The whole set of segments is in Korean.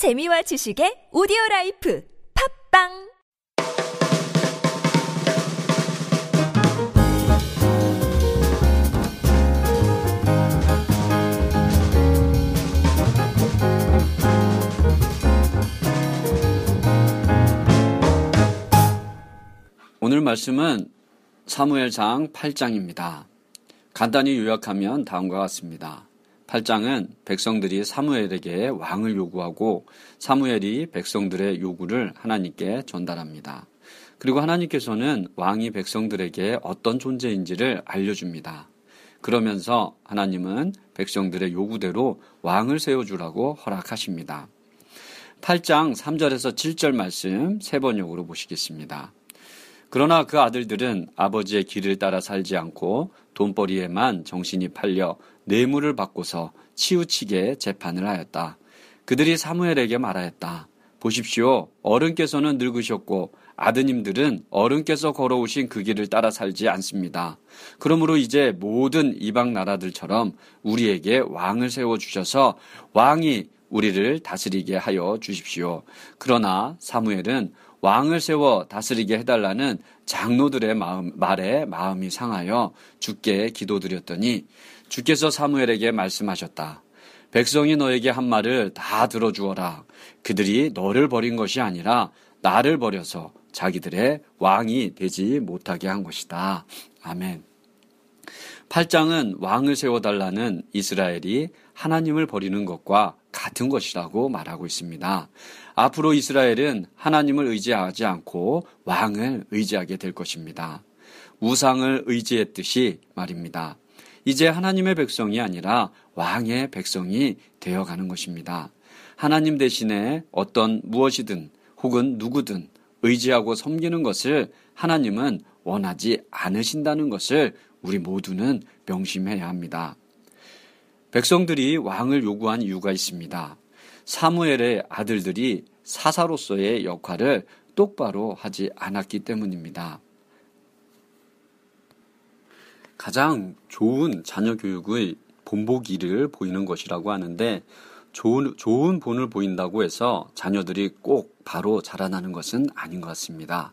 재미와 지식의 오디오 라이프 팝빵 오늘 말씀은 사무엘장 8장입니다. 간단히 요약하면 다음과 같습니다. 8장은 백성들이 사무엘에게 왕을 요구하고 사무엘이 백성들의 요구를 하나님께 전달합니다. 그리고 하나님께서는 왕이 백성들에게 어떤 존재인지를 알려줍니다. 그러면서 하나님은 백성들의 요구대로 왕을 세워주라고 허락하십니다. 8장 3절에서 7절 말씀 세 번역으로 보시겠습니다. 그러나 그 아들들은 아버지의 길을 따라 살지 않고 돈벌이에만 정신이 팔려 뇌물을 받고서 치우치게 재판을 하였다. 그들이 사무엘에게 말하였다. 보십시오. 어른께서는 늙으셨고 아드님들은 어른께서 걸어오신 그 길을 따라 살지 않습니다. 그러므로 이제 모든 이방 나라들처럼 우리에게 왕을 세워 주셔서 왕이 우리를 다스리게 하여 주십시오. 그러나 사무엘은 왕을 세워 다스리게 해달라는 장로들의 마음, 말에 마음이 상하여 주께 기도드렸더니 주께서 사무엘에게 말씀하셨다. 백성이 너에게 한 말을 다 들어주어라. 그들이 너를 버린 것이 아니라 나를 버려서 자기들의 왕이 되지 못하게 한 것이다. 아멘. 8장은 왕을 세워달라는 이스라엘이 하나님을 버리는 것과 같은 것이라고 말하고 있습니다. 앞으로 이스라엘은 하나님을 의지하지 않고 왕을 의지하게 될 것입니다. 우상을 의지했듯이 말입니다. 이제 하나님의 백성이 아니라 왕의 백성이 되어 가는 것입니다. 하나님 대신에 어떤 무엇이든 혹은 누구든 의지하고 섬기는 것을 하나님은 원하지 않으신다는 것을 우리 모두는 명심해야 합니다. 백성들이 왕을 요구한 이유가 있습니다. 사무엘의 아들들이 사사로서의 역할을 똑바로 하지 않았기 때문입니다. 가장 좋은 자녀 교육의 본보기를 보이는 것이라고 하는데 좋은, 좋은 본을 보인다고 해서 자녀들이 꼭 바로 자라나는 것은 아닌 것 같습니다.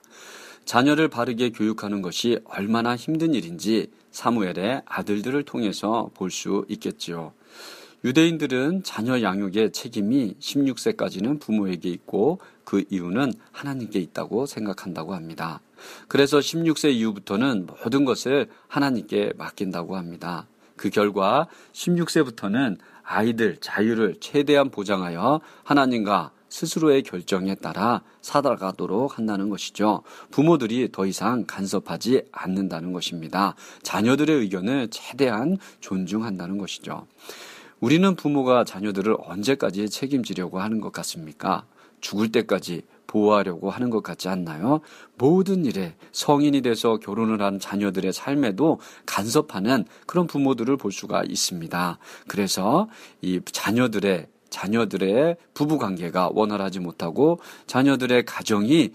자녀를 바르게 교육하는 것이 얼마나 힘든 일인지 사무엘의 아들들을 통해서 볼 수 있겠지요. 유대인들은 자녀 양육의 책임이 16세까지는 부모에게 있고 그 이유는 하나님께 있다고 생각한다고 합니다. 그래서 16세 이후부터는 모든 것을 하나님께 맡긴다고 합니다. 그 결과 16세부터는 아이들 자유를 최대한 보장하여 하나님과 스스로의 결정에 따라 살아가도록 한다는 것이죠. 부모들이 더 이상 간섭하지 않는다는 것입니다. 자녀들의 의견을 최대한 존중한다는 것이죠. 우리는 부모가 자녀들을 언제까지 책임지려고 하는 것 같습니까? 죽을 때까지 보호하려고 하는 것 같지 않나요? 모든 일에 성인이 돼서 결혼을 한 자녀들의 삶에도 간섭하는 그런 부모들을 볼 수가 있습니다. 그래서 이 자녀들의 자녀들의 부부 관계가 원활하지 못하고 자녀들의 가정이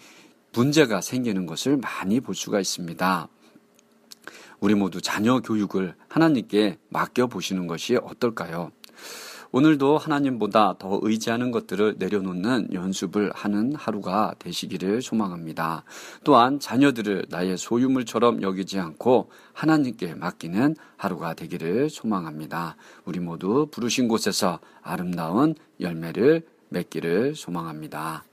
문제가 생기는 것을 많이 볼 수가 있습니다. 우리 모두 자녀 교육을 하나님께 맡겨 보시는 것이 어떨까요? 오늘도 하나님보다 더 의지하는 것들을 내려놓는 연습을 하는 하루가 되시기를 소망합니다. 또한 자녀들을 나의 소유물처럼 여기지 않고 하나님께 맡기는 하루가 되기를 소망합니다. 우리 모두 부르신 곳에서 아름다운 열매를 맺기를 소망합니다.